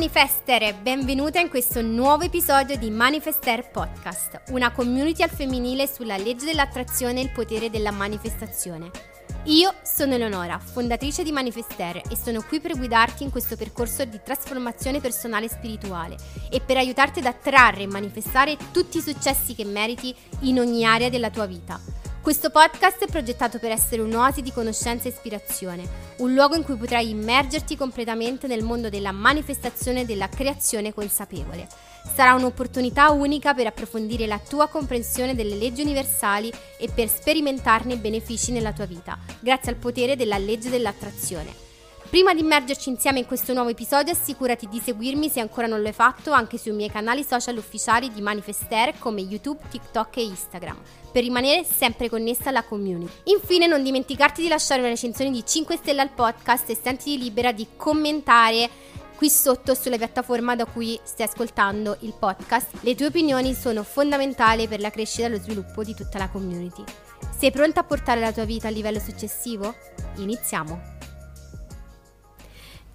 Manifester, benvenuta in questo nuovo episodio di Manifester Podcast, una community al femminile sulla legge dell'attrazione e il potere della manifestazione. Io sono Eleonora, fondatrice di Manifester e sono qui per guidarti in questo percorso di trasformazione personale e spirituale e per aiutarti ad attrarre e manifestare tutti i successi che meriti in ogni area della tua vita. Questo podcast è progettato per essere un'oasi di conoscenza e ispirazione, un luogo in cui potrai immergerti completamente nel mondo della manifestazione e della creazione consapevole. Sarà un'opportunità unica per approfondire la tua comprensione delle leggi universali e per sperimentarne i benefici nella tua vita, grazie al potere della legge dell'attrazione. Prima di immergerci insieme in questo nuovo episodio, assicurati di seguirmi se ancora non lo hai fatto anche sui miei canali social ufficiali di Manifester come YouTube, TikTok e Instagram, per rimanere sempre connessa alla community. Infine, non dimenticarti di lasciare una recensione di 5 stelle al podcast e sentiti libera di commentare qui sotto sulla piattaforma da cui stai ascoltando il podcast. Le tue opinioni sono fondamentali per la crescita e lo sviluppo di tutta la community. Sei pronta a portare la tua vita al livello successivo? Iniziamo!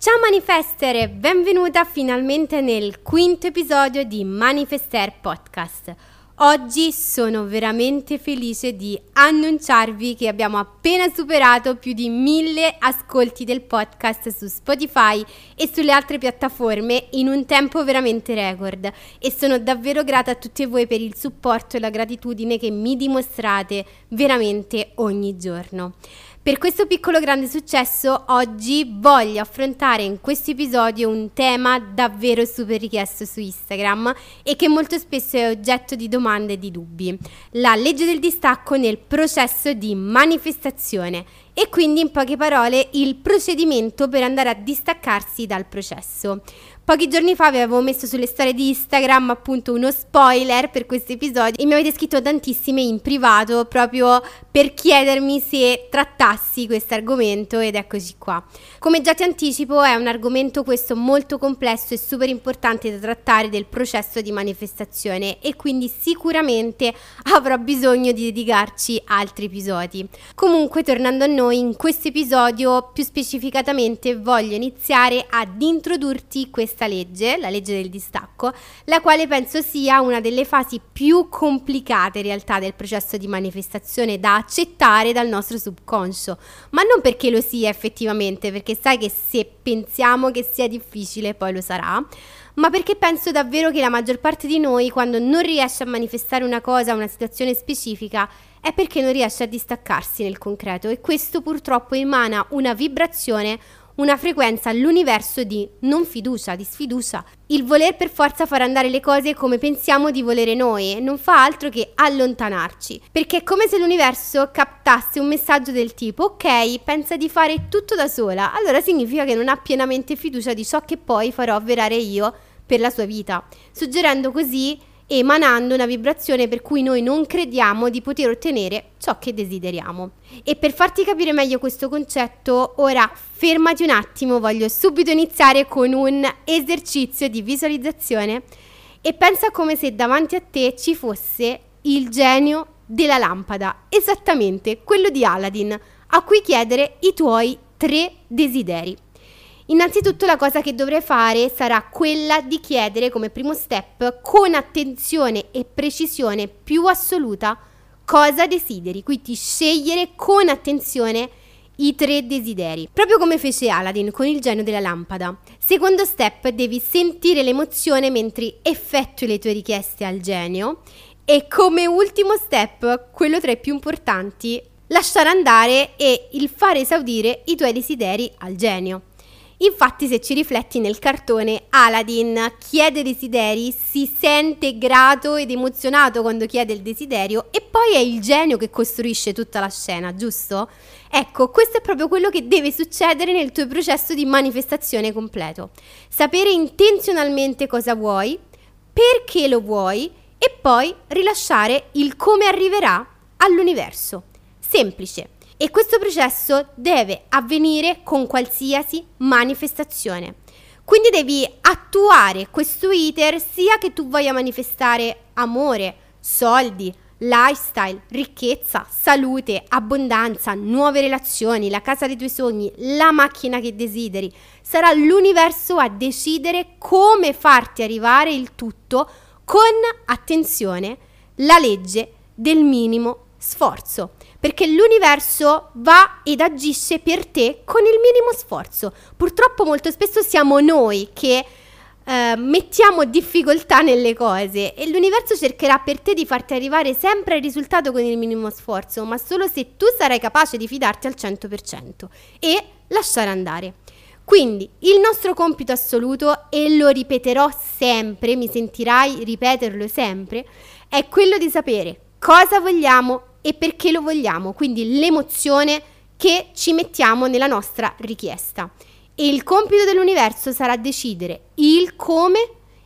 Ciao Manifester, benvenuta finalmente nel quinto episodio di Manifester Podcast. Oggi sono veramente felice di annunciarvi che abbiamo appena superato più di mille ascolti del podcast su Spotify e sulle altre piattaforme in un tempo veramente record e sono davvero grata a tutti voi per il supporto e la gratitudine che mi dimostrate veramente ogni giorno. Per questo piccolo grande successo oggi voglio affrontare in questo episodio un tema davvero super richiesto su Instagram e che molto spesso è oggetto di domande e di dubbi. La legge del distacco nel processo di manifestazione e quindi in poche parole il procedimento per andare a distaccarsi dal processo. Pochi giorni fa vi avevo messo sulle storie di Instagram appunto uno spoiler per questo episodio e mi avete scritto tantissime in privato proprio per chiedermi se trattassi questo argomento ed eccoci qua. Come già ti anticipo è un argomento questo molto complesso e super importante da trattare del processo di manifestazione e quindi sicuramente avrò bisogno di dedicarci altri episodi. Comunque tornando a noi in questo episodio più specificatamente voglio iniziare ad introdurti questa questa legge, la legge del distacco, la quale penso sia una delle fasi più complicate in realtà del processo di manifestazione da accettare dal nostro subconscio, ma non perché lo sia effettivamente, perché sai che se pensiamo che sia difficile poi lo sarà, ma perché penso davvero che la maggior parte di noi quando non riesce a manifestare una cosa, una situazione specifica, è perché non riesce a distaccarsi nel concreto. E questo purtroppo emana una vibrazione una frequenza all'universo di non fiducia, di sfiducia. Il voler per forza far andare le cose come pensiamo di volere noi non fa altro che allontanarci, perché è come se l'universo captasse un messaggio del tipo ok, pensa di fare tutto da sola, allora significa che non ha pienamente fiducia di ciò che poi farò avverare io per la sua vita, suggerendo così emanando una vibrazione per cui noi non crediamo di poter ottenere ciò che desideriamo. E per farti capire meglio questo concetto, ora fermati un attimo, voglio subito iniziare con un esercizio di visualizzazione e pensa come se davanti a te ci fosse il genio della lampada, esattamente quello di Aladdin, a cui chiedere i tuoi tre desideri. Innanzitutto la cosa che dovrei fare sarà quella di chiedere come primo step con attenzione e precisione più assoluta cosa desideri, quindi scegliere con attenzione i tre desideri, proprio come fece Aladdin con il genio della lampada. Secondo step devi sentire l'emozione mentre effettui le tue richieste al genio e come ultimo step, quello tra i più importanti, lasciare andare e il fare esaudire i tuoi desideri al genio. Infatti, se ci rifletti nel cartone, Aladdin chiede desideri, si sente grato ed emozionato quando chiede il desiderio e poi è il genio che costruisce tutta la scena, giusto? Ecco, questo è proprio quello che deve succedere nel tuo processo di manifestazione completo. Sapere intenzionalmente cosa vuoi, perché lo vuoi e poi rilasciare il come arriverà all'universo. Semplice. E questo processo deve avvenire con qualsiasi manifestazione. Quindi devi attuare questo iter sia che tu voglia manifestare amore, soldi, lifestyle, ricchezza, salute, abbondanza, nuove relazioni, la casa dei tuoi sogni, la macchina che desideri. Sarà l'universo a decidere come farti arrivare il tutto con, attenzione, la legge del minimo sforzo, perché l'universo va ed agisce per te con il minimo sforzo. Purtroppo molto spesso siamo noi che eh, mettiamo difficoltà nelle cose e l'universo cercherà per te di farti arrivare sempre al risultato con il minimo sforzo, ma solo se tu sarai capace di fidarti al 100% e lasciare andare. Quindi il nostro compito assoluto, e lo ripeterò sempre, mi sentirai ripeterlo sempre, è quello di sapere cosa vogliamo e perché lo vogliamo, quindi l'emozione che ci mettiamo nella nostra richiesta. E il compito dell'universo sarà decidere il come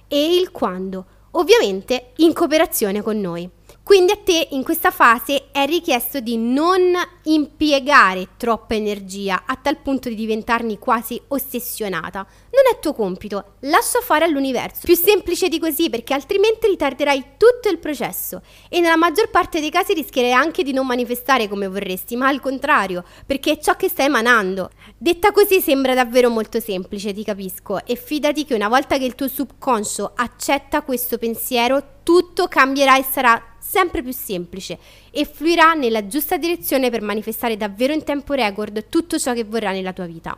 e il quando, ovviamente in cooperazione con noi. Quindi a te in questa fase è richiesto di non impiegare troppa energia a tal punto di diventarne quasi ossessionata. Non è tuo compito, lascia fare all'universo. Più semplice di così perché altrimenti ritarderai tutto il processo e nella maggior parte dei casi rischierai anche di non manifestare come vorresti, ma al contrario, perché è ciò che stai emanando. Detta così sembra davvero molto semplice, ti capisco, e fidati che una volta che il tuo subconscio accetta questo pensiero, tutto cambierà e sarà sempre più semplice e fluirà nella giusta direzione per manifestare davvero in tempo record tutto ciò che vorrà nella tua vita.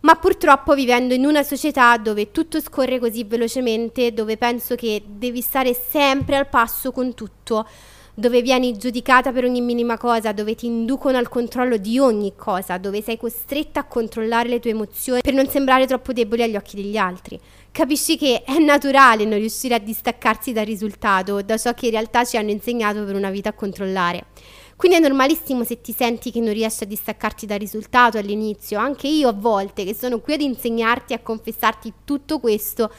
Ma purtroppo vivendo in una società dove tutto scorre così velocemente, dove penso che devi stare sempre al passo con tutto, dove vieni giudicata per ogni minima cosa, dove ti inducono al controllo di ogni cosa, dove sei costretta a controllare le tue emozioni per non sembrare troppo debole agli occhi degli altri. Capisci che è naturale non riuscire a distaccarsi dal risultato, da ciò che in realtà ci hanno insegnato per una vita a controllare. Quindi è normalissimo se ti senti che non riesci a distaccarti dal risultato all'inizio, anche io a volte che sono qui ad insegnarti, a confessarti tutto questo,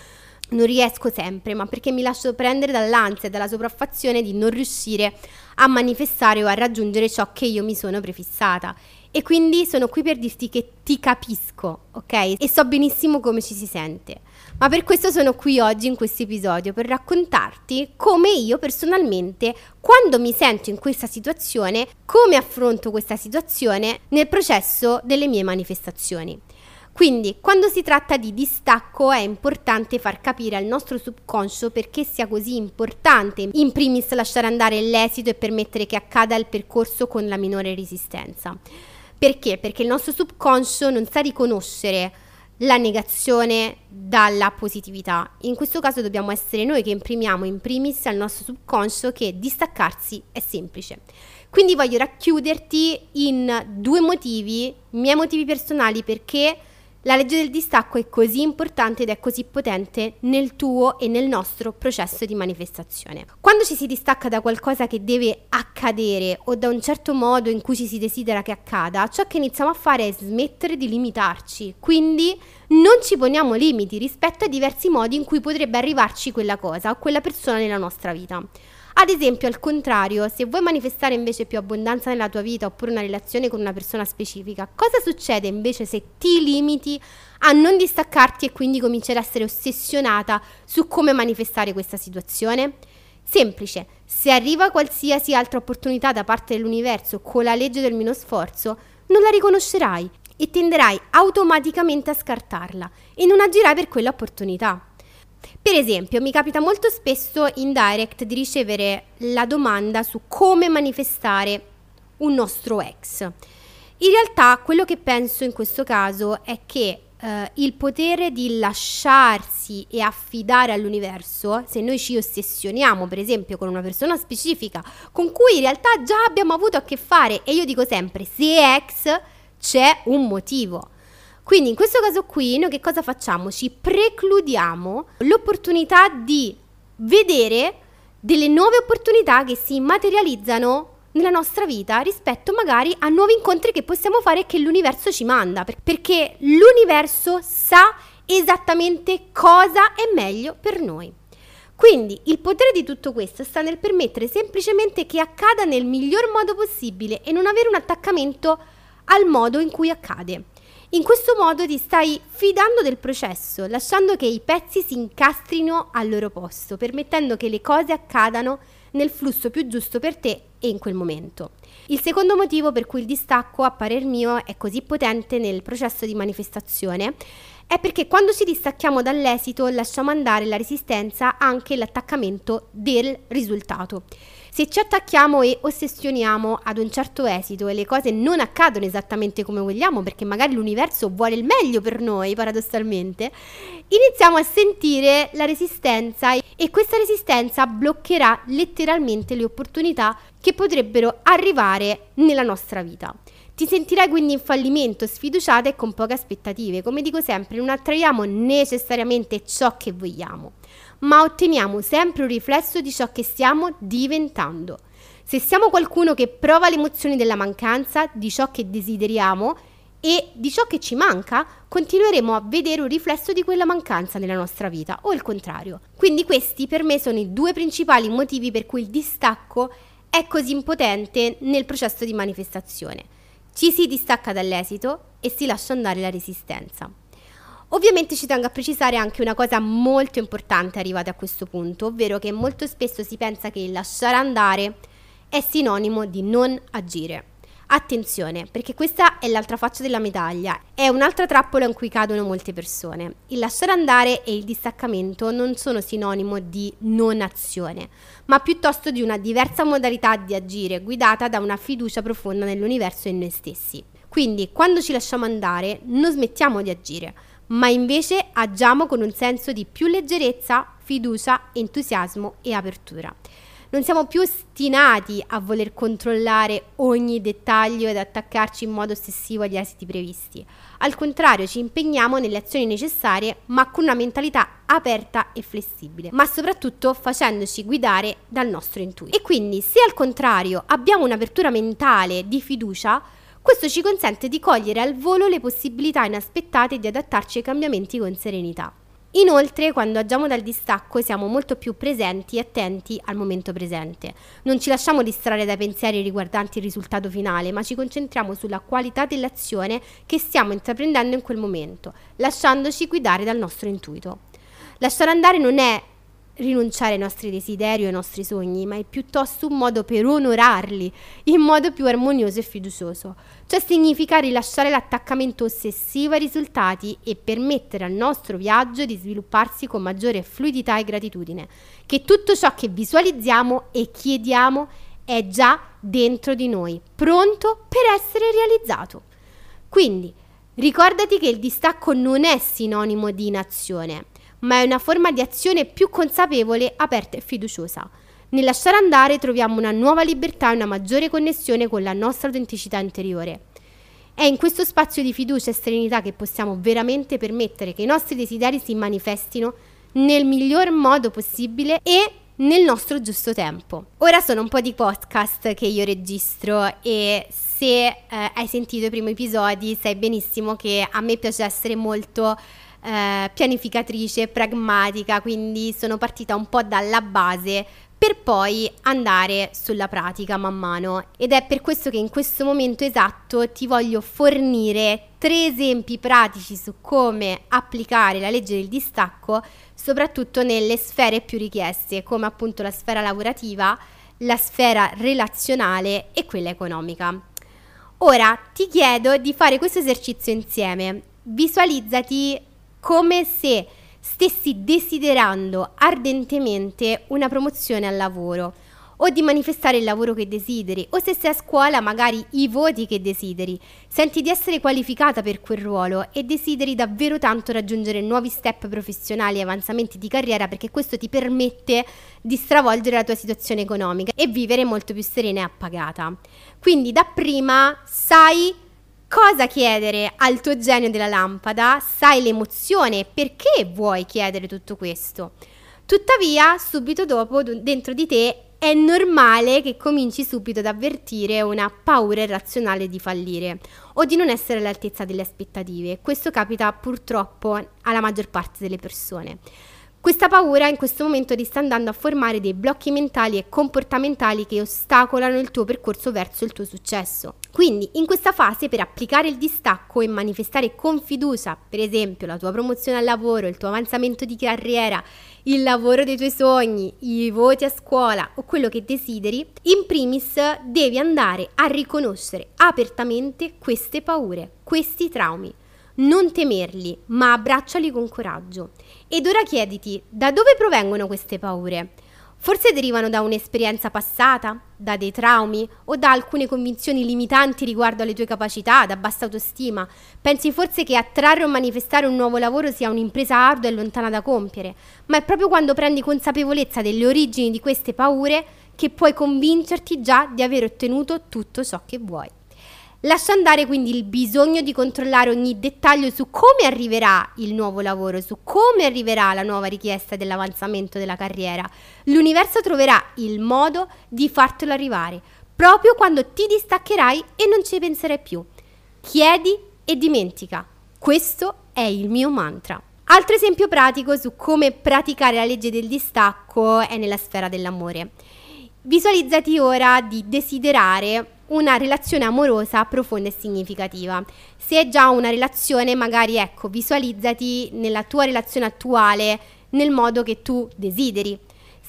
non riesco sempre, ma perché mi lascio prendere dall'ansia e dalla sopraffazione di non riuscire a manifestare o a raggiungere ciò che io mi sono prefissata. E quindi sono qui per dirti che ti capisco, ok? E so benissimo come ci si sente. Ma per questo sono qui oggi in questo episodio, per raccontarti come io personalmente, quando mi sento in questa situazione, come affronto questa situazione nel processo delle mie manifestazioni. Quindi, quando si tratta di distacco è importante far capire al nostro subconscio perché sia così importante, in primis lasciare andare l'esito e permettere che accada il percorso con la minore resistenza. Perché? Perché il nostro subconscio non sa riconoscere la negazione dalla positività. In questo caso dobbiamo essere noi che imprimiamo in primis al nostro subconscio che distaccarsi è semplice. Quindi voglio racchiuderti in due motivi, miei motivi personali perché la legge del distacco è così importante ed è così potente nel tuo e nel nostro processo di manifestazione. Quando ci si distacca da qualcosa che deve accadere o da un certo modo in cui ci si desidera che accada, ciò che iniziamo a fare è smettere di limitarci. Quindi non ci poniamo limiti rispetto ai diversi modi in cui potrebbe arrivarci quella cosa o quella persona nella nostra vita. Ad esempio, al contrario, se vuoi manifestare invece più abbondanza nella tua vita oppure una relazione con una persona specifica, cosa succede invece se ti limiti a non distaccarti e quindi cominci ad essere ossessionata su come manifestare questa situazione? Semplice, se arriva qualsiasi altra opportunità da parte dell'universo con la legge del meno sforzo, non la riconoscerai e tenderai automaticamente a scartarla e non agirai per quell'opportunità. Per esempio, mi capita molto spesso in direct di ricevere la domanda su come manifestare un nostro ex. In realtà quello che penso in questo caso è che eh, il potere di lasciarsi e affidare all'universo, se noi ci ossessioniamo per esempio con una persona specifica con cui in realtà già abbiamo avuto a che fare, e io dico sempre, se è ex c'è un motivo. Quindi in questo caso qui noi che cosa facciamo? Ci precludiamo l'opportunità di vedere delle nuove opportunità che si materializzano nella nostra vita rispetto magari a nuovi incontri che possiamo fare e che l'universo ci manda, perché l'universo sa esattamente cosa è meglio per noi. Quindi il potere di tutto questo sta nel permettere semplicemente che accada nel miglior modo possibile e non avere un attaccamento al modo in cui accade. In questo modo ti stai fidando del processo, lasciando che i pezzi si incastrino al loro posto, permettendo che le cose accadano nel flusso più giusto per te e in quel momento. Il secondo motivo per cui il distacco, a parer mio, è così potente nel processo di manifestazione è perché quando ci distacchiamo dall'esito lasciamo andare la resistenza anche l'attaccamento del risultato. Se ci attacchiamo e ossessioniamo ad un certo esito e le cose non accadono esattamente come vogliamo, perché magari l'universo vuole il meglio per noi, paradossalmente, iniziamo a sentire la resistenza e questa resistenza bloccherà letteralmente le opportunità che potrebbero arrivare nella nostra vita. Ti sentirai quindi in fallimento, sfiduciata e con poche aspettative. Come dico sempre, non attraiamo necessariamente ciò che vogliamo, ma otteniamo sempre un riflesso di ciò che stiamo diventando. Se siamo qualcuno che prova le emozioni della mancanza, di ciò che desideriamo e di ciò che ci manca, continueremo a vedere un riflesso di quella mancanza nella nostra vita o il contrario. Quindi questi per me sono i due principali motivi per cui il distacco è così impotente nel processo di manifestazione. Ci si distacca dall'esito e si lascia andare la resistenza. Ovviamente ci tengo a precisare anche una cosa molto importante arrivata a questo punto, ovvero che molto spesso si pensa che lasciare andare è sinonimo di non agire. Attenzione, perché questa è l'altra faccia della medaglia, è un'altra trappola in cui cadono molte persone. Il lasciare andare e il distaccamento non sono sinonimo di non azione, ma piuttosto di una diversa modalità di agire guidata da una fiducia profonda nell'universo e in noi stessi. Quindi, quando ci lasciamo andare, non smettiamo di agire, ma invece agiamo con un senso di più leggerezza, fiducia, entusiasmo e apertura non siamo più ostinati a voler controllare ogni dettaglio ed attaccarci in modo ossessivo agli esiti previsti. Al contrario, ci impegniamo nelle azioni necessarie, ma con una mentalità aperta e flessibile, ma soprattutto facendoci guidare dal nostro intuito. E quindi, se al contrario abbiamo un'apertura mentale di fiducia, questo ci consente di cogliere al volo le possibilità inaspettate e di adattarci ai cambiamenti con serenità. Inoltre, quando agiamo dal distacco, siamo molto più presenti e attenti al momento presente. Non ci lasciamo distrarre dai pensieri riguardanti il risultato finale, ma ci concentriamo sulla qualità dell'azione che stiamo intraprendendo in quel momento, lasciandoci guidare dal nostro intuito. Lasciare andare non è rinunciare ai nostri desideri o ai nostri sogni, ma è piuttosto un modo per onorarli in modo più armonioso e fiducioso. Ciò significa rilasciare l'attaccamento ossessivo ai risultati e permettere al nostro viaggio di svilupparsi con maggiore fluidità e gratitudine, che tutto ciò che visualizziamo e chiediamo è già dentro di noi, pronto per essere realizzato. Quindi, ricordati che il distacco non è sinonimo di inazione ma è una forma di azione più consapevole, aperta e fiduciosa. Nel lasciare andare troviamo una nuova libertà e una maggiore connessione con la nostra autenticità interiore. È in questo spazio di fiducia e serenità che possiamo veramente permettere che i nostri desideri si manifestino nel miglior modo possibile e nel nostro giusto tempo. Ora sono un po' di podcast che io registro e se eh, hai sentito i primi episodi sai benissimo che a me piace essere molto eh, pianificatrice, pragmatica, quindi sono partita un po' dalla base per poi andare sulla pratica man mano ed è per questo che in questo momento esatto ti voglio fornire tre esempi pratici su come applicare la legge del distacco soprattutto nelle sfere più richieste come appunto la sfera lavorativa, la sfera relazionale e quella economica. Ora ti chiedo di fare questo esercizio insieme. Visualizzati come se stessi desiderando ardentemente una promozione al lavoro o di manifestare il lavoro che desideri o se sei a scuola magari i voti che desideri. Senti di essere qualificata per quel ruolo e desideri davvero tanto raggiungere nuovi step professionali e avanzamenti di carriera perché questo ti permette di stravolgere la tua situazione economica e vivere molto più serena e appagata. Quindi dapprima sai cosa chiedere al tuo genio della lampada, sai l'emozione, perché vuoi chiedere tutto questo. Tuttavia, subito dopo, dentro di te è normale che cominci subito ad avvertire una paura irrazionale di fallire o di non essere all'altezza delle aspettative. Questo capita purtroppo alla maggior parte delle persone. Questa paura in questo momento ti sta andando a formare dei blocchi mentali e comportamentali che ostacolano il tuo percorso verso il tuo successo. Quindi in questa fase per applicare il distacco e manifestare con fiducia, per esempio la tua promozione al lavoro, il tuo avanzamento di carriera, il lavoro dei tuoi sogni, i voti a scuola o quello che desideri, in primis devi andare a riconoscere apertamente queste paure, questi traumi non temerli, ma abbracciali con coraggio. Ed ora chiediti, da dove provengono queste paure? Forse derivano da un'esperienza passata, da dei traumi o da alcune convinzioni limitanti riguardo alle tue capacità, da bassa autostima. Pensi forse che attrarre o manifestare un nuovo lavoro sia un'impresa ardua e lontana da compiere, ma è proprio quando prendi consapevolezza delle origini di queste paure che puoi convincerti già di aver ottenuto tutto ciò che vuoi. Lascia andare quindi il bisogno di controllare ogni dettaglio su come arriverà il nuovo lavoro, su come arriverà la nuova richiesta dell'avanzamento della carriera. L'universo troverà il modo di fartelo arrivare, proprio quando ti distaccherai e non ci penserai più. Chiedi e dimentica. Questo è il mio mantra. Altro esempio pratico su come praticare la legge del distacco è nella sfera dell'amore. Visualizzati ora di desiderare una relazione amorosa profonda e significativa. Se è già una relazione, magari ecco, visualizzati nella tua relazione attuale nel modo che tu desideri.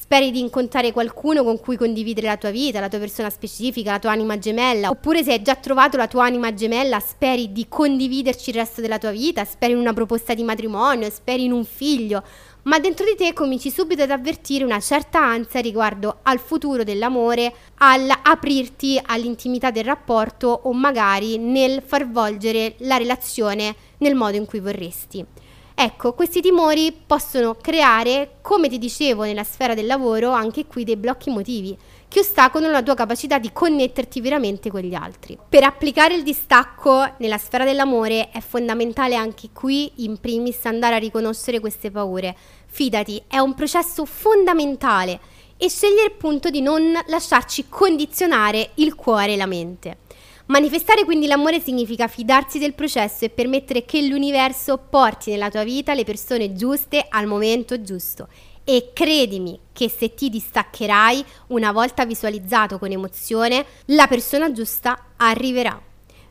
Speri di incontrare qualcuno con cui condividere la tua vita, la tua persona specifica, la tua anima gemella, oppure se hai già trovato la tua anima gemella, speri di condividerci il resto della tua vita, speri in una proposta di matrimonio, speri in un figlio, ma dentro di te cominci subito ad avvertire una certa ansia riguardo al futuro dell'amore, all'aprirti all'intimità del rapporto o magari nel far volgere la relazione nel modo in cui vorresti. Ecco, questi timori possono creare, come ti dicevo nella sfera del lavoro, anche qui dei blocchi emotivi che ostacolano la tua capacità di connetterti veramente con gli altri. Per applicare il distacco nella sfera dell'amore è fondamentale anche qui, in primis, andare a riconoscere queste paure. Fidati, è un processo fondamentale e scegliere appunto di non lasciarci condizionare il cuore e la mente. Manifestare quindi l'amore significa fidarsi del processo e permettere che l'universo porti nella tua vita le persone giuste al momento giusto. E credimi che se ti distaccherai, una volta visualizzato con emozione, la persona giusta arriverà.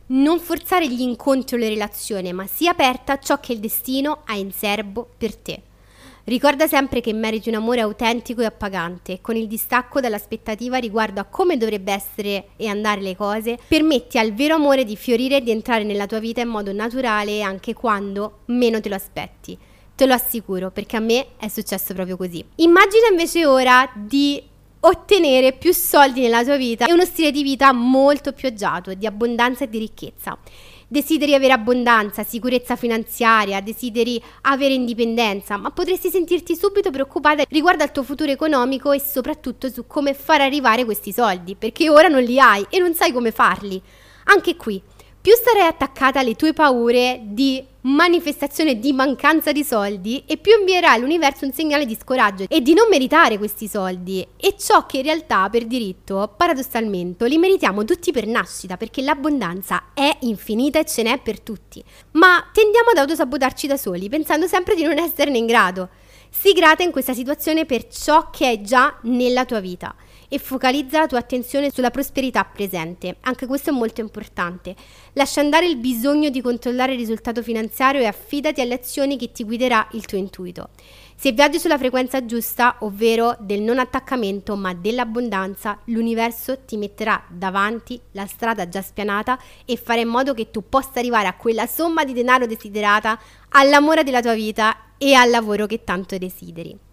Non forzare gli incontri o le relazioni, ma sii aperta a ciò che il destino ha in serbo per te. Ricorda sempre che meriti un amore autentico e appagante con il distacco dall'aspettativa riguardo a come dovrebbe essere e andare le cose, permetti al vero amore di fiorire e di entrare nella tua vita in modo naturale anche quando meno te lo aspetti. Te lo assicuro, perché a me è successo proprio così. Immagina invece ora di ottenere più soldi nella tua vita e uno stile di vita molto più agiato, di abbondanza e di ricchezza desideri avere abbondanza, sicurezza finanziaria, desideri avere indipendenza, ma potresti sentirti subito preoccupata riguardo al tuo futuro economico e soprattutto su come far arrivare questi soldi, perché ora non li hai e non sai come farli. Anche qui più sarai attaccata alle tue paure di manifestazione di mancanza di soldi e più invierai all'universo un segnale di scoraggio e di non meritare questi soldi. E ciò che in realtà per diritto paradossalmente li meritiamo tutti per nascita perché l'abbondanza è infinita e ce n'è per tutti. Ma tendiamo ad autosabotarci da soli pensando sempre di non esserne in grado. Sii grata in questa situazione per ciò che è già nella tua vita e focalizza la tua attenzione sulla prosperità presente. Anche questo è molto importante. Lascia andare il bisogno di controllare il risultato finanziario e affidati alle azioni che ti guiderà il tuo intuito. Se viaggi sulla frequenza giusta, ovvero del non attaccamento ma dell'abbondanza, l'universo ti metterà davanti la strada già spianata e farà in modo che tu possa arrivare a quella somma di denaro desiderata, all'amore della tua vita e al lavoro che tanto desideri.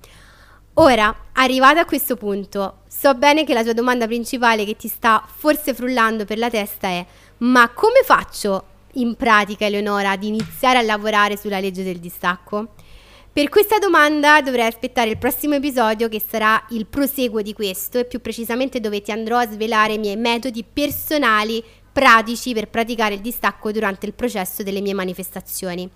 Ora, arrivata a questo punto, so bene che la tua domanda principale che ti sta forse frullando per la testa è ma come faccio in pratica, Eleonora, ad iniziare a lavorare sulla legge del distacco? Per questa domanda dovrai aspettare il prossimo episodio che sarà il proseguo di questo e più precisamente dove ti andrò a svelare i miei metodi personali pratici per praticare il distacco durante il processo delle mie manifestazioni.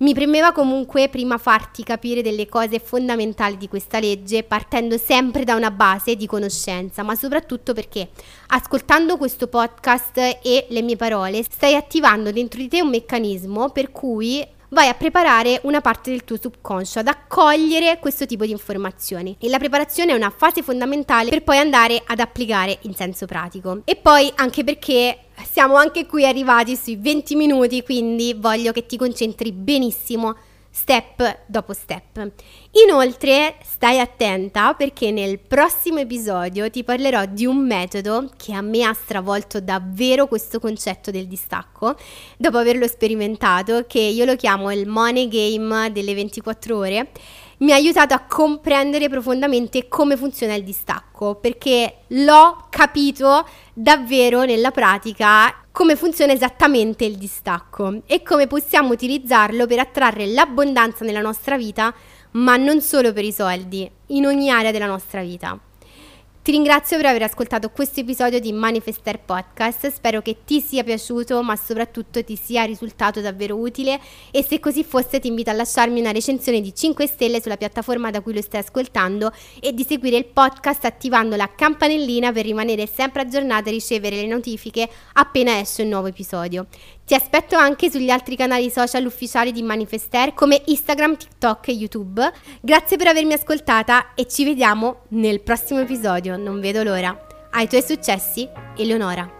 Mi premeva comunque prima farti capire delle cose fondamentali di questa legge, partendo sempre da una base di conoscenza, ma soprattutto perché ascoltando questo podcast e le mie parole stai attivando dentro di te un meccanismo per cui vai a preparare una parte del tuo subconscio ad accogliere questo tipo di informazioni. E la preparazione è una fase fondamentale per poi andare ad applicare in senso pratico. E poi anche perché siamo anche qui arrivati sui 20 minuti, quindi voglio che ti concentri benissimo step dopo step. Inoltre stai attenta perché nel prossimo episodio ti parlerò di un metodo che a me ha stravolto davvero questo concetto del distacco, dopo averlo sperimentato, che io lo chiamo il money game delle 24 ore mi ha aiutato a comprendere profondamente come funziona il distacco, perché l'ho capito davvero nella pratica come funziona esattamente il distacco e come possiamo utilizzarlo per attrarre l'abbondanza nella nostra vita, ma non solo per i soldi, in ogni area della nostra vita. Ti ringrazio per aver ascoltato questo episodio di Manifester Podcast, spero che ti sia piaciuto ma soprattutto ti sia risultato davvero utile e se così fosse ti invito a lasciarmi una recensione di 5 stelle sulla piattaforma da cui lo stai ascoltando e di seguire il podcast attivando la campanellina per rimanere sempre aggiornata e ricevere le notifiche appena esce un nuovo episodio. Ti aspetto anche sugli altri canali social ufficiali di Manifester come Instagram, TikTok e YouTube. Grazie per avermi ascoltata e ci vediamo nel prossimo episodio, non vedo l'ora. Ai tuoi successi, Eleonora.